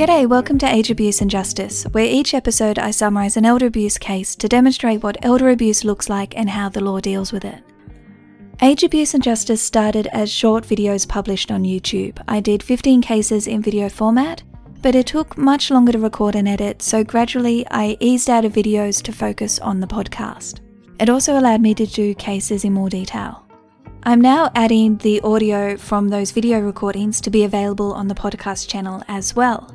G'day, welcome to Age Abuse and Justice, where each episode I summarise an elder abuse case to demonstrate what elder abuse looks like and how the law deals with it. Age Abuse and Justice started as short videos published on YouTube. I did 15 cases in video format, but it took much longer to record and edit, so gradually I eased out of videos to focus on the podcast. It also allowed me to do cases in more detail. I'm now adding the audio from those video recordings to be available on the podcast channel as well.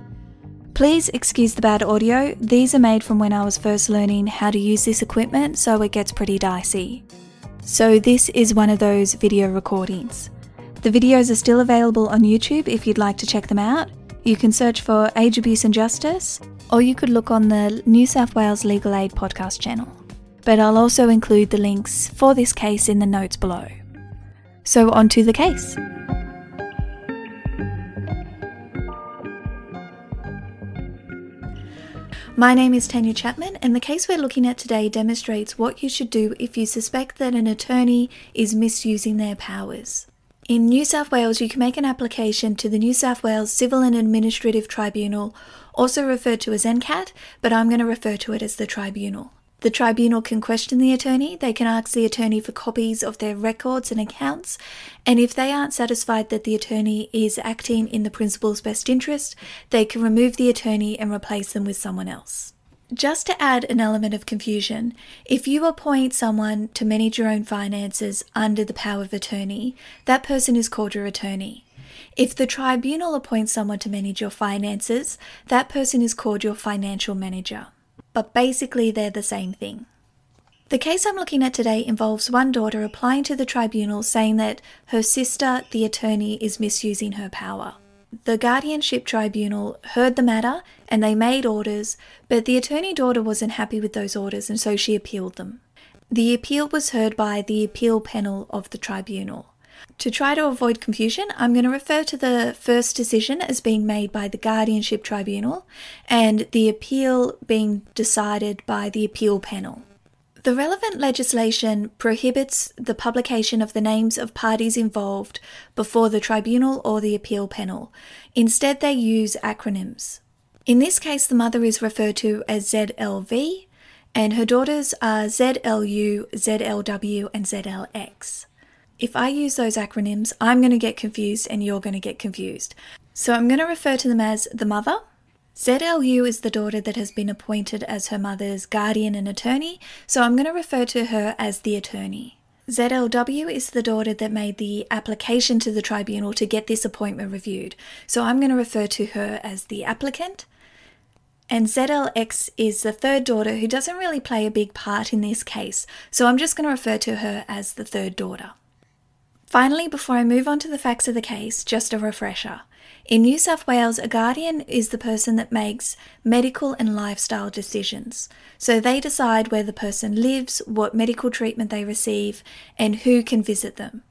Please excuse the bad audio, these are made from when I was first learning how to use this equipment, so it gets pretty dicey. So, this is one of those video recordings. The videos are still available on YouTube if you'd like to check them out. You can search for Age Abuse and Justice, or you could look on the New South Wales Legal Aid podcast channel. But I'll also include the links for this case in the notes below. So, on to the case. My name is Tanya Chapman, and the case we're looking at today demonstrates what you should do if you suspect that an attorney is misusing their powers. In New South Wales, you can make an application to the New South Wales Civil and Administrative Tribunal, also referred to as NCAT, but I'm going to refer to it as the Tribunal. The tribunal can question the attorney, they can ask the attorney for copies of their records and accounts, and if they aren't satisfied that the attorney is acting in the principal's best interest, they can remove the attorney and replace them with someone else. Just to add an element of confusion, if you appoint someone to manage your own finances under the power of attorney, that person is called your attorney. If the tribunal appoints someone to manage your finances, that person is called your financial manager but basically they're the same thing. The case I'm looking at today involves one daughter applying to the tribunal saying that her sister, the attorney, is misusing her power. The guardianship tribunal heard the matter and they made orders, but the attorney daughter wasn't happy with those orders and so she appealed them. The appeal was heard by the appeal panel of the tribunal. To try to avoid confusion, I'm going to refer to the first decision as being made by the Guardianship Tribunal and the appeal being decided by the appeal panel. The relevant legislation prohibits the publication of the names of parties involved before the tribunal or the appeal panel. Instead, they use acronyms. In this case, the mother is referred to as ZLV, and her daughters are ZLU, ZLW, and ZLX. If I use those acronyms, I'm going to get confused and you're going to get confused. So I'm going to refer to them as the mother. ZLU is the daughter that has been appointed as her mother's guardian and attorney, so I'm going to refer to her as the attorney. ZLW is the daughter that made the application to the tribunal to get this appointment reviewed, so I'm going to refer to her as the applicant. And ZLX is the third daughter who doesn't really play a big part in this case, so I'm just going to refer to her as the third daughter. Finally, before I move on to the facts of the case, just a refresher. In New South Wales, a guardian is the person that makes medical and lifestyle decisions. So they decide where the person lives, what medical treatment they receive, and who can visit them.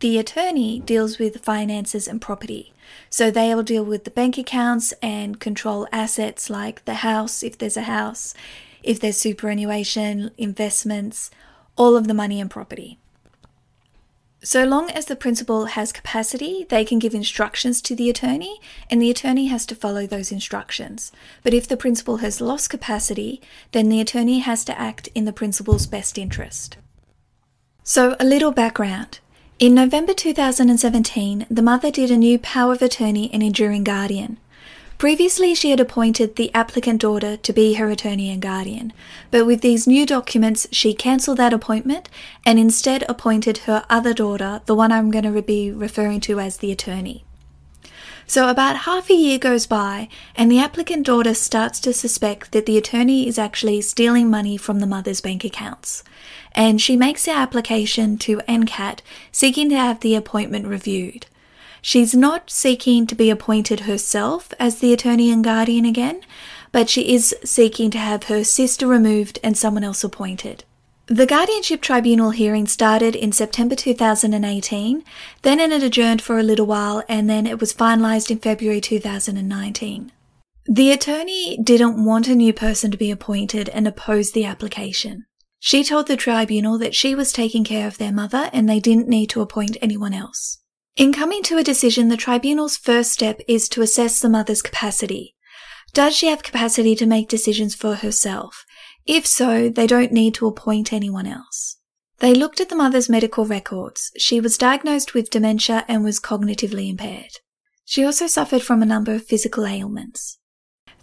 The attorney deals with finances and property. So they'll deal with the bank accounts and control assets like the house, if there's a house, if there's superannuation, investments, all of the money and property. So long as the principal has capacity, they can give instructions to the attorney, and the attorney has to follow those instructions. But if the principal has lost capacity, then the attorney has to act in the principal's best interest. So, a little background. In November 2017, the mother did a new power of attorney and enduring guardian. Previously, she had appointed the applicant daughter to be her attorney and guardian, but with these new documents, she cancelled that appointment and instead appointed her other daughter, the one I'm going to be referring to as the attorney. So, about half a year goes by, and the applicant daughter starts to suspect that the attorney is actually stealing money from the mother's bank accounts. And she makes the application to NCAT seeking to have the appointment reviewed. She's not seeking to be appointed herself as the attorney and guardian again, but she is seeking to have her sister removed and someone else appointed. The Guardianship Tribunal hearing started in September 2018, then it adjourned for a little while, and then it was finalised in February 2019. The attorney didn't want a new person to be appointed and opposed the application. She told the tribunal that she was taking care of their mother and they didn't need to appoint anyone else. In coming to a decision, the tribunal's first step is to assess the mother's capacity. Does she have capacity to make decisions for herself? If so, they don't need to appoint anyone else. They looked at the mother's medical records. She was diagnosed with dementia and was cognitively impaired. She also suffered from a number of physical ailments.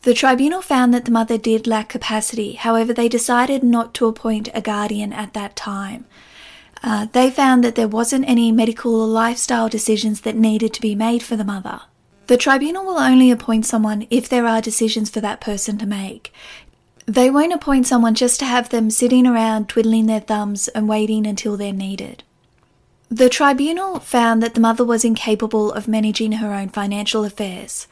The tribunal found that the mother did lack capacity, however, they decided not to appoint a guardian at that time. Uh, they found that there wasn't any medical or lifestyle decisions that needed to be made for the mother. The tribunal will only appoint someone if there are decisions for that person to make. They won't appoint someone just to have them sitting around twiddling their thumbs and waiting until they're needed. The tribunal found that the mother was incapable of managing her own financial affairs.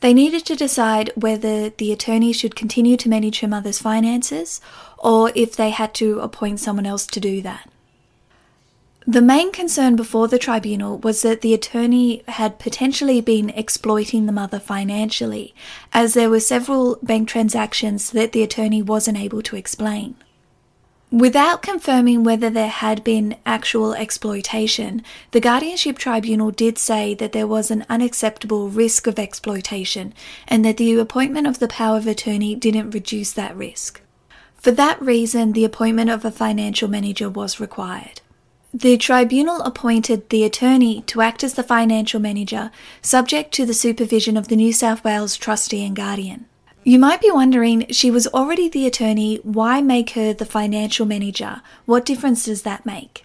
They needed to decide whether the attorney should continue to manage her mother's finances or if they had to appoint someone else to do that. The main concern before the tribunal was that the attorney had potentially been exploiting the mother financially, as there were several bank transactions that the attorney wasn't able to explain. Without confirming whether there had been actual exploitation, the Guardianship Tribunal did say that there was an unacceptable risk of exploitation and that the appointment of the power of attorney didn't reduce that risk. For that reason, the appointment of a financial manager was required. The tribunal appointed the attorney to act as the financial manager, subject to the supervision of the New South Wales trustee and guardian. You might be wondering, she was already the attorney, why make her the financial manager? What difference does that make?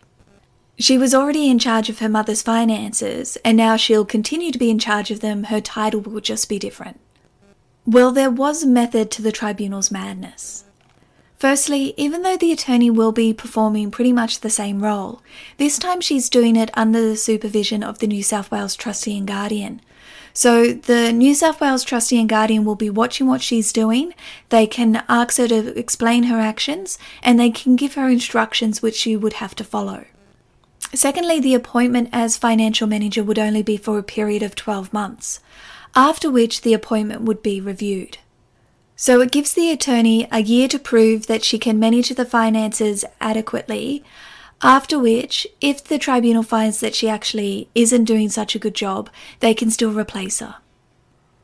She was already in charge of her mother's finances, and now she'll continue to be in charge of them, her title will just be different. Well, there was a method to the tribunal's madness. Firstly, even though the attorney will be performing pretty much the same role, this time she's doing it under the supervision of the New South Wales Trustee and Guardian. So the New South Wales Trustee and Guardian will be watching what she's doing. They can ask her to explain her actions and they can give her instructions which she would have to follow. Secondly, the appointment as financial manager would only be for a period of 12 months, after which the appointment would be reviewed. So it gives the attorney a year to prove that she can manage the finances adequately, after which, if the tribunal finds that she actually isn't doing such a good job, they can still replace her.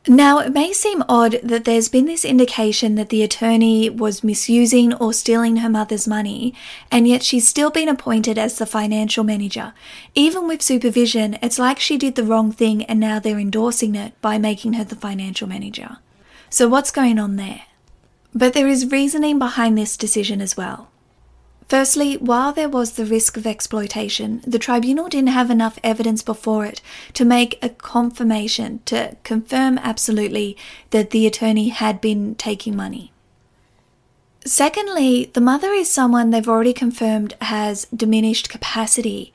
Now, it may seem odd that there's been this indication that the attorney was misusing or stealing her mother's money, and yet she's still been appointed as the financial manager. Even with supervision, it's like she did the wrong thing and now they're endorsing it by making her the financial manager. So, what's going on there? But there is reasoning behind this decision as well. Firstly, while there was the risk of exploitation, the tribunal didn't have enough evidence before it to make a confirmation to confirm absolutely that the attorney had been taking money. Secondly, the mother is someone they've already confirmed has diminished capacity,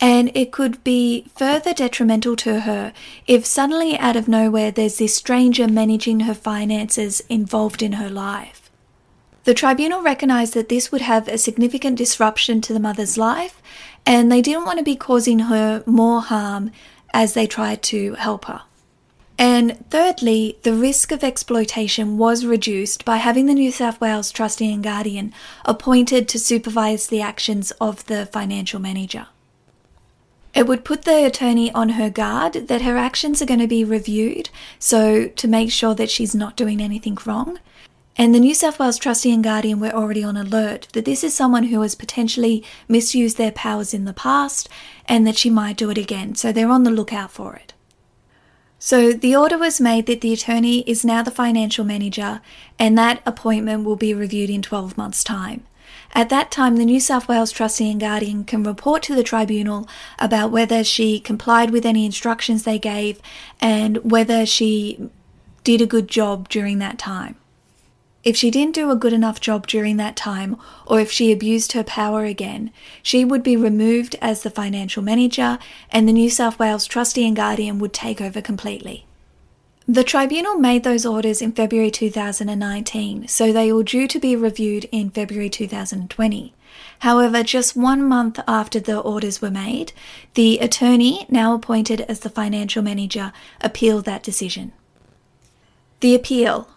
and it could be further detrimental to her if suddenly out of nowhere there's this stranger managing her finances involved in her life. The tribunal recognised that this would have a significant disruption to the mother's life, and they didn't want to be causing her more harm as they tried to help her. And thirdly, the risk of exploitation was reduced by having the New South Wales Trustee and Guardian appointed to supervise the actions of the financial manager. It would put the attorney on her guard that her actions are going to be reviewed, so to make sure that she's not doing anything wrong. And the New South Wales Trustee and Guardian were already on alert that this is someone who has potentially misused their powers in the past and that she might do it again, so they're on the lookout for it. So the order was made that the attorney is now the financial manager and that appointment will be reviewed in 12 months' time. At that time, the New South Wales Trustee and Guardian can report to the tribunal about whether she complied with any instructions they gave and whether she did a good job during that time. If she didn't do a good enough job during that time, or if she abused her power again, she would be removed as the financial manager and the New South Wales Trustee and Guardian would take over completely. The tribunal made those orders in February 2019, so they were due to be reviewed in February 2020. However, just one month after the orders were made, the attorney, now appointed as the financial manager, appealed that decision. The appeal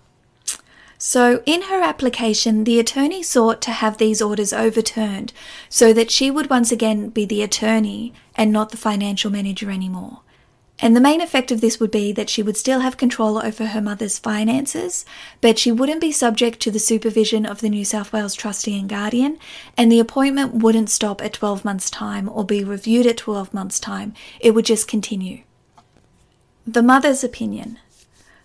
So, in her application, the attorney sought to have these orders overturned so that she would once again be the attorney and not the financial manager anymore. And the main effect of this would be that she would still have control over her mother's finances, but she wouldn't be subject to the supervision of the New South Wales trustee and guardian, and the appointment wouldn't stop at 12 months' time or be reviewed at 12 months' time. It would just continue. The mother's opinion.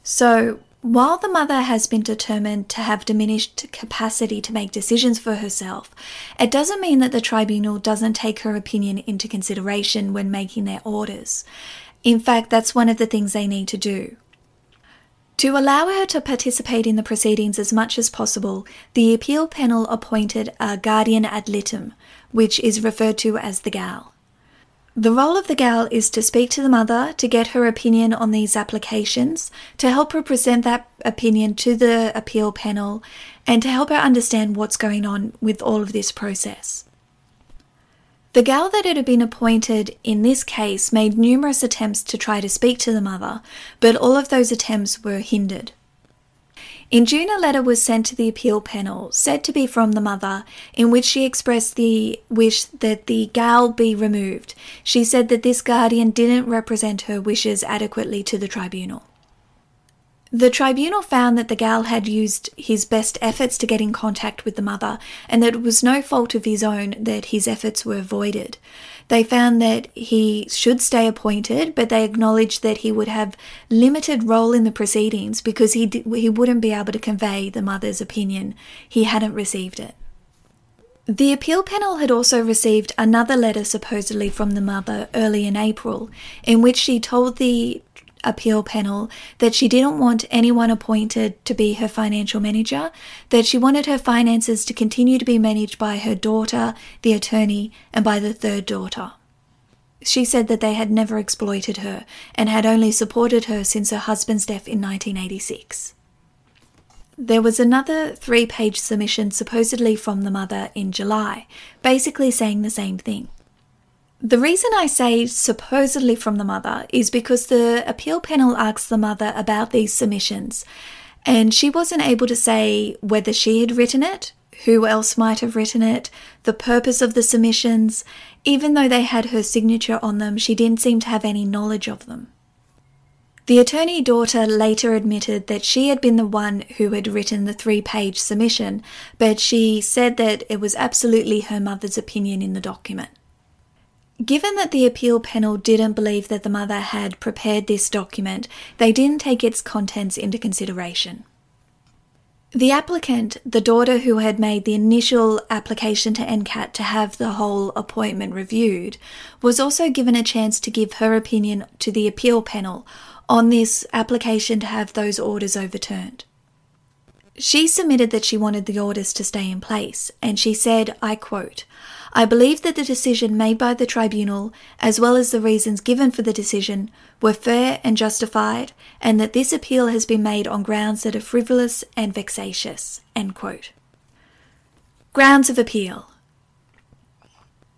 So, while the mother has been determined to have diminished capacity to make decisions for herself, it doesn't mean that the tribunal doesn't take her opinion into consideration when making their orders. In fact, that's one of the things they need to do. To allow her to participate in the proceedings as much as possible, the appeal panel appointed a guardian ad litem, which is referred to as the GAL. The role of the gal is to speak to the mother to get her opinion on these applications, to help her present that opinion to the appeal panel, and to help her understand what's going on with all of this process. The gal that had been appointed in this case made numerous attempts to try to speak to the mother, but all of those attempts were hindered. In June, a letter was sent to the appeal panel, said to be from the mother, in which she expressed the wish that the gal be removed. She said that this guardian didn't represent her wishes adequately to the tribunal. The tribunal found that the gal had used his best efforts to get in contact with the mother and that it was no fault of his own that his efforts were avoided. They found that he should stay appointed, but they acknowledged that he would have limited role in the proceedings because he he wouldn't be able to convey the mother's opinion. He hadn't received it. The appeal panel had also received another letter supposedly from the mother early in April, in which she told the appeal panel that she didn't want anyone appointed to be her financial manager, that she wanted her finances to continue to be managed by her daughter, the attorney, and by the third daughter. She said that they had never exploited her and had only supported her since her husband's death in 1986. There was another three page submission supposedly from the mother in July, basically saying the same thing. The reason I say supposedly from the mother is because the appeal panel asked the mother about these submissions, and she wasn't able to say whether she had written it, who else might have written it, the purpose of the submissions. Even though they had her signature on them, she didn't seem to have any knowledge of them. The attorney daughter later admitted that she had been the one who had written the three page submission, but she said that it was absolutely her mother's opinion in the document. Given that the appeal panel didn't believe that the mother had prepared this document, they didn't take its contents into consideration. The applicant, the daughter who had made the initial application to NCAT to have the whole appointment reviewed, was also given a chance to give her opinion to the appeal panel on this application to have those orders overturned. She submitted that she wanted the orders to stay in place, and she said, I quote, I believe that the decision made by the tribunal, as well as the reasons given for the decision, were fair and justified, and that this appeal has been made on grounds that are frivolous and vexatious. Grounds of appeal.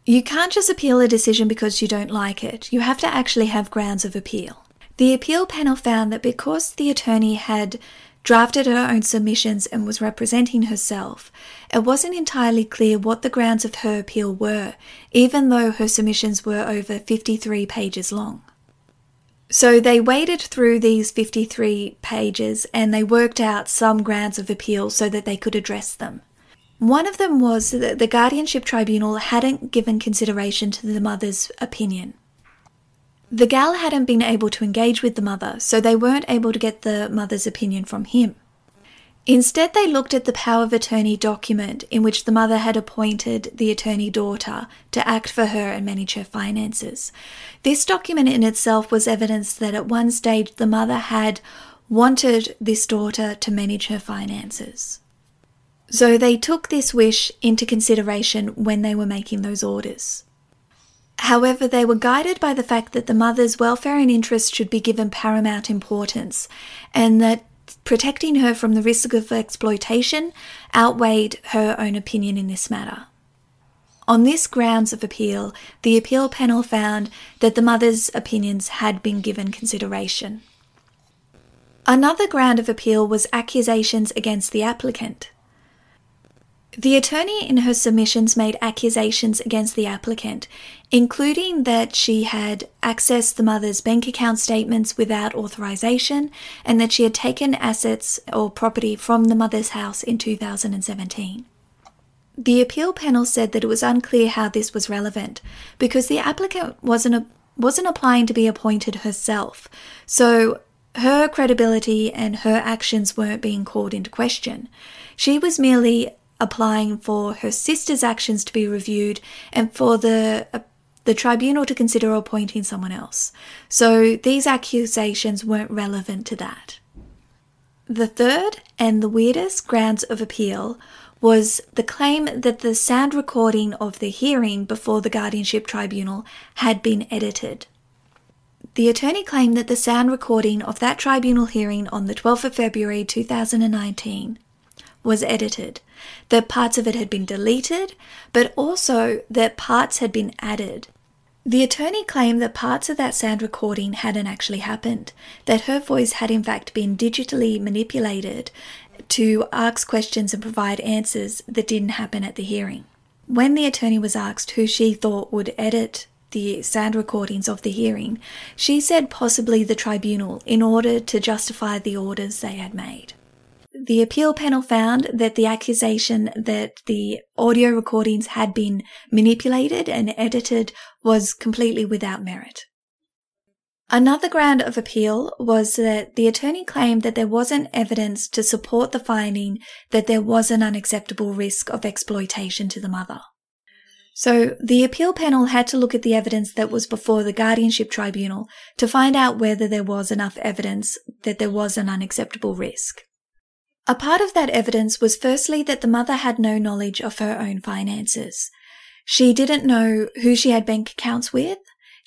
You can't just appeal a decision because you don't like it. You have to actually have grounds of appeal. The appeal panel found that because the attorney had drafted her own submissions and was representing herself, it wasn't entirely clear what the grounds of her appeal were, even though her submissions were over 53 pages long. So they waded through these 53 pages and they worked out some grounds of appeal so that they could address them. One of them was that the guardianship tribunal hadn't given consideration to the mother's opinion. The gal hadn't been able to engage with the mother, so they weren't able to get the mother's opinion from him. Instead, they looked at the power of attorney document in which the mother had appointed the attorney daughter to act for her and manage her finances. This document in itself was evidence that at one stage the mother had wanted this daughter to manage her finances. So they took this wish into consideration when they were making those orders. However, they were guided by the fact that the mother's welfare and interests should be given paramount importance, and that protecting her from the risk of exploitation outweighed her own opinion in this matter. On this grounds of appeal, the appeal panel found that the mother's opinions had been given consideration. Another ground of appeal was accusations against the applicant. The attorney in her submissions made accusations against the applicant, including that she had accessed the mother's bank account statements without authorization and that she had taken assets or property from the mother's house in 2017. The appeal panel said that it was unclear how this was relevant because the applicant wasn't a, wasn't applying to be appointed herself. So her credibility and her actions weren't being called into question. She was merely applying for her sister's actions to be reviewed and for the the tribunal to consider appointing someone else. So these accusations weren't relevant to that. The third and the weirdest grounds of appeal was the claim that the sound recording of the hearing before the guardianship tribunal had been edited. The attorney claimed that the sound recording of that tribunal hearing on the 12th of February 2019 was edited, that parts of it had been deleted, but also that parts had been added. The attorney claimed that parts of that sound recording hadn't actually happened, that her voice had in fact been digitally manipulated to ask questions and provide answers that didn't happen at the hearing. When the attorney was asked who she thought would edit the sound recordings of the hearing, she said possibly the tribunal in order to justify the orders they had made. The appeal panel found that the accusation that the audio recordings had been manipulated and edited was completely without merit. Another ground of appeal was that the attorney claimed that there wasn't evidence to support the finding that there was an unacceptable risk of exploitation to the mother. So the appeal panel had to look at the evidence that was before the guardianship tribunal to find out whether there was enough evidence that there was an unacceptable risk. A part of that evidence was firstly that the mother had no knowledge of her own finances. She didn't know who she had bank accounts with,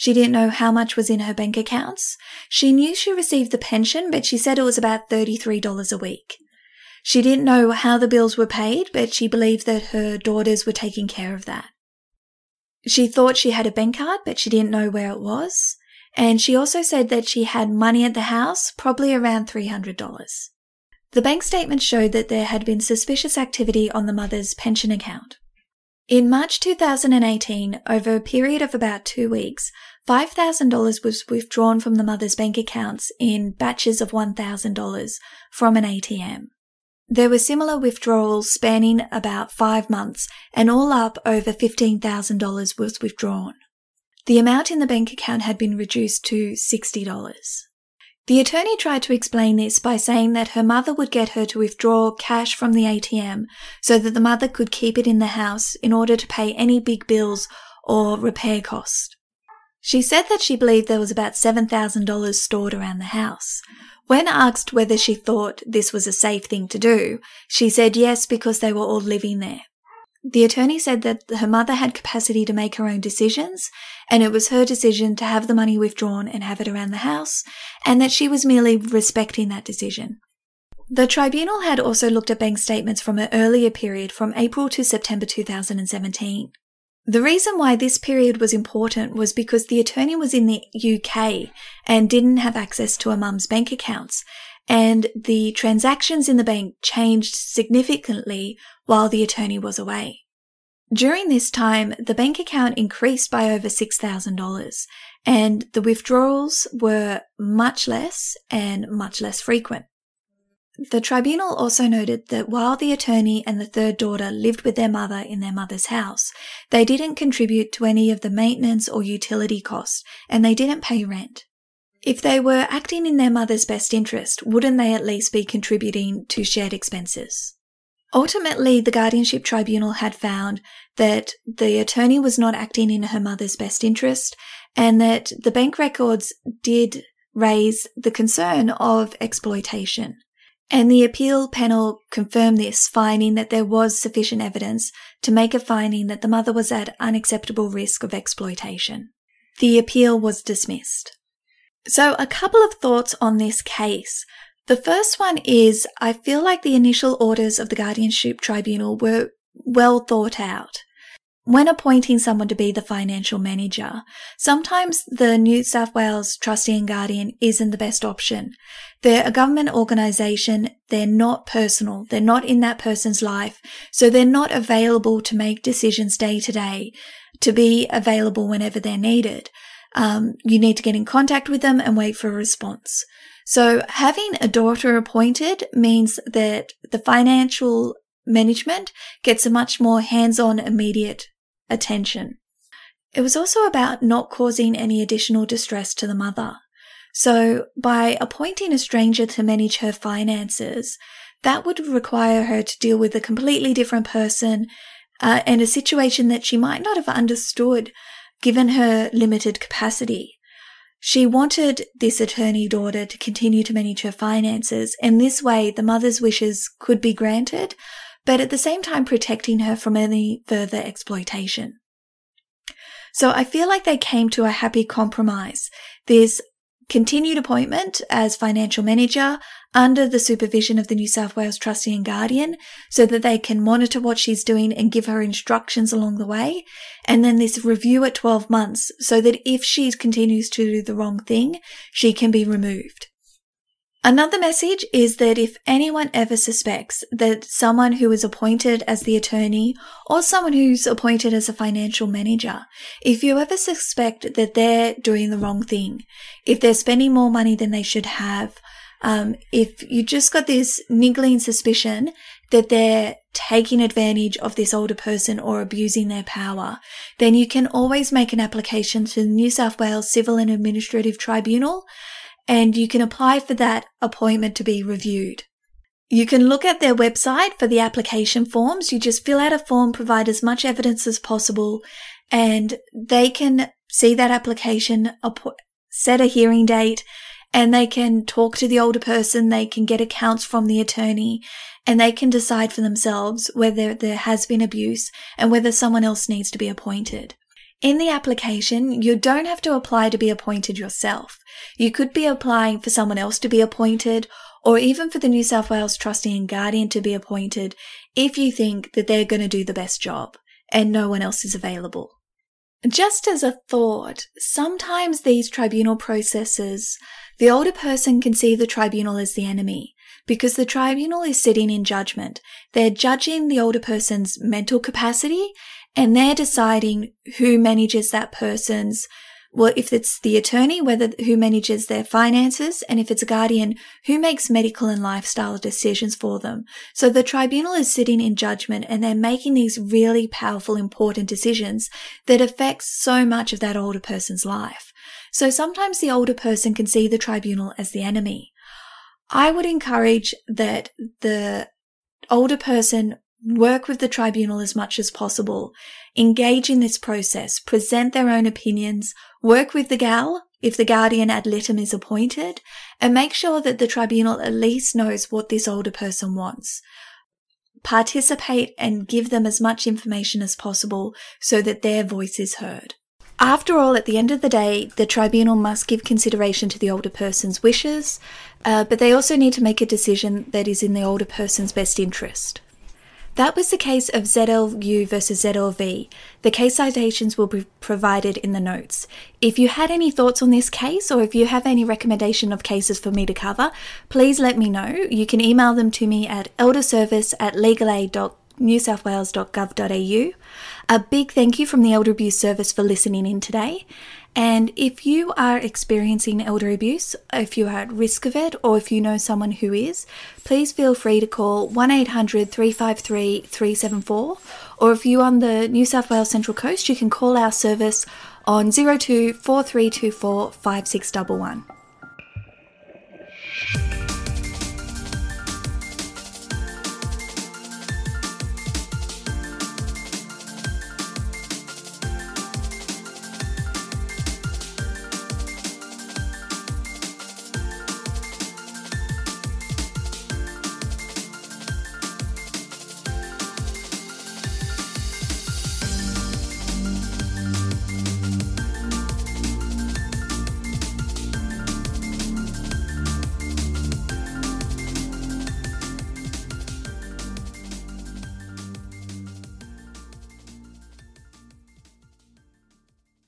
she didn't know how much was in her bank accounts. She knew she received the pension, but she said it was about $33 a week. She didn't know how the bills were paid, but she believed that her daughters were taking care of that. She thought she had a bank card, but she didn't know where it was. And she also said that she had money at the house, probably around $300. The bank statement showed that there had been suspicious activity on the mother's pension account. In March 2018, over a period of about two weeks, $5,000 was withdrawn from the mother's bank accounts in batches of $1,000 from an ATM. There were similar withdrawals spanning about five months, and all up over $15,000 was withdrawn. The amount in the bank account had been reduced to $60. The attorney tried to explain this by saying that her mother would get her to withdraw cash from the ATM so that the mother could keep it in the house in order to pay any big bills or repair costs. She said that she believed there was about $7,000 stored around the house. When asked whether she thought this was a safe thing to do, she said yes because they were all living there. The attorney said that her mother had capacity to make her own decisions, and it was her decision to have the money withdrawn and have it around the house, and that she was merely respecting that decision. The tribunal had also looked at bank statements from an earlier period from April to September 2017. The reason why this period was important was because the attorney was in the UK and didn't have access to her mum's bank accounts, and the transactions in the bank changed significantly while the attorney was away. During this time, the bank account increased by over $6,000 and the withdrawals were much less and much less frequent. The tribunal also noted that while the attorney and the third daughter lived with their mother in their mother's house, they didn't contribute to any of the maintenance or utility costs and they didn't pay rent. If they were acting in their mother's best interest, wouldn't they at least be contributing to shared expenses? Ultimately, the guardianship tribunal had found that the attorney was not acting in her mother's best interest and that the bank records did raise the concern of exploitation. And the appeal panel confirmed this, finding that there was sufficient evidence to make a finding that the mother was at unacceptable risk of exploitation. The appeal was dismissed. So, a couple of thoughts on this case. The first one is I feel like the initial orders of the Guardianship Tribunal were well thought out. when appointing someone to be the financial manager, sometimes the New South Wales trustee and guardian isn't the best option. They're a government organisation, they're not personal, they're not in that person's life, so they're not available to make decisions day to day, to be available whenever they're needed. Um, you need to get in contact with them and wait for a response. So having a daughter appointed means that the financial management gets a much more hands-on immediate attention. It was also about not causing any additional distress to the mother. So by appointing a stranger to manage her finances, that would require her to deal with a completely different person uh, and a situation that she might not have understood given her limited capacity. She wanted this attorney daughter to continue to manage her finances, and this way the mother's wishes could be granted, but at the same time protecting her from any further exploitation. So I feel like they came to a happy compromise. This continued appointment as financial manager under the supervision of the New South Wales trustee and guardian so that they can monitor what she's doing and give her instructions along the way. And then this review at 12 months so that if she continues to do the wrong thing, she can be removed. Another message is that if anyone ever suspects that someone who is appointed as the attorney or someone who's appointed as a financial manager, if you ever suspect that they're doing the wrong thing, if they're spending more money than they should have, um, if you just got this niggling suspicion that they're taking advantage of this older person or abusing their power, then you can always make an application to the New South Wales Civil and Administrative Tribunal and you can apply for that appointment to be reviewed. You can look at their website for the application forms. You just fill out a form, provide as much evidence as possible, and they can see that application, set a hearing date, and they can talk to the older person. They can get accounts from the attorney and they can decide for themselves whether there has been abuse and whether someone else needs to be appointed. In the application, you don't have to apply to be appointed yourself. You could be applying for someone else to be appointed or even for the New South Wales trustee and guardian to be appointed if you think that they're going to do the best job and no one else is available. Just as a thought, sometimes these tribunal processes, the older person can see the tribunal as the enemy because the tribunal is sitting in judgment. They're judging the older person's mental capacity and they're deciding who manages that person's well, if it's the attorney, whether who manages their finances, and if it's a guardian, who makes medical and lifestyle decisions for them. So the tribunal is sitting in judgment and they're making these really powerful, important decisions that affects so much of that older person's life. So sometimes the older person can see the tribunal as the enemy. I would encourage that the older person work with the tribunal as much as possible, engage in this process, present their own opinions, work with the gal if the guardian ad litem is appointed, and make sure that the tribunal at least knows what this older person wants. Participate and give them as much information as possible so that their voice is heard. After all, at the end of the day, the tribunal must give consideration to the older person's wishes, uh, but they also need to make a decision that is in the older person's best interest. That was the case of ZLU versus ZLV. The case citations will be provided in the notes. If you had any thoughts on this case or if you have any recommendation of cases for me to cover, please let me know. You can email them to me at elderservice at legalaid.newsouthwales.gov.au. A big thank you from the Elder Abuse Service for listening in today. And if you are experiencing elder abuse, if you are at risk of it, or if you know someone who is, please feel free to call 1 800 353 374. Or if you're on the New South Wales Central Coast, you can call our service on 02 4324 5611.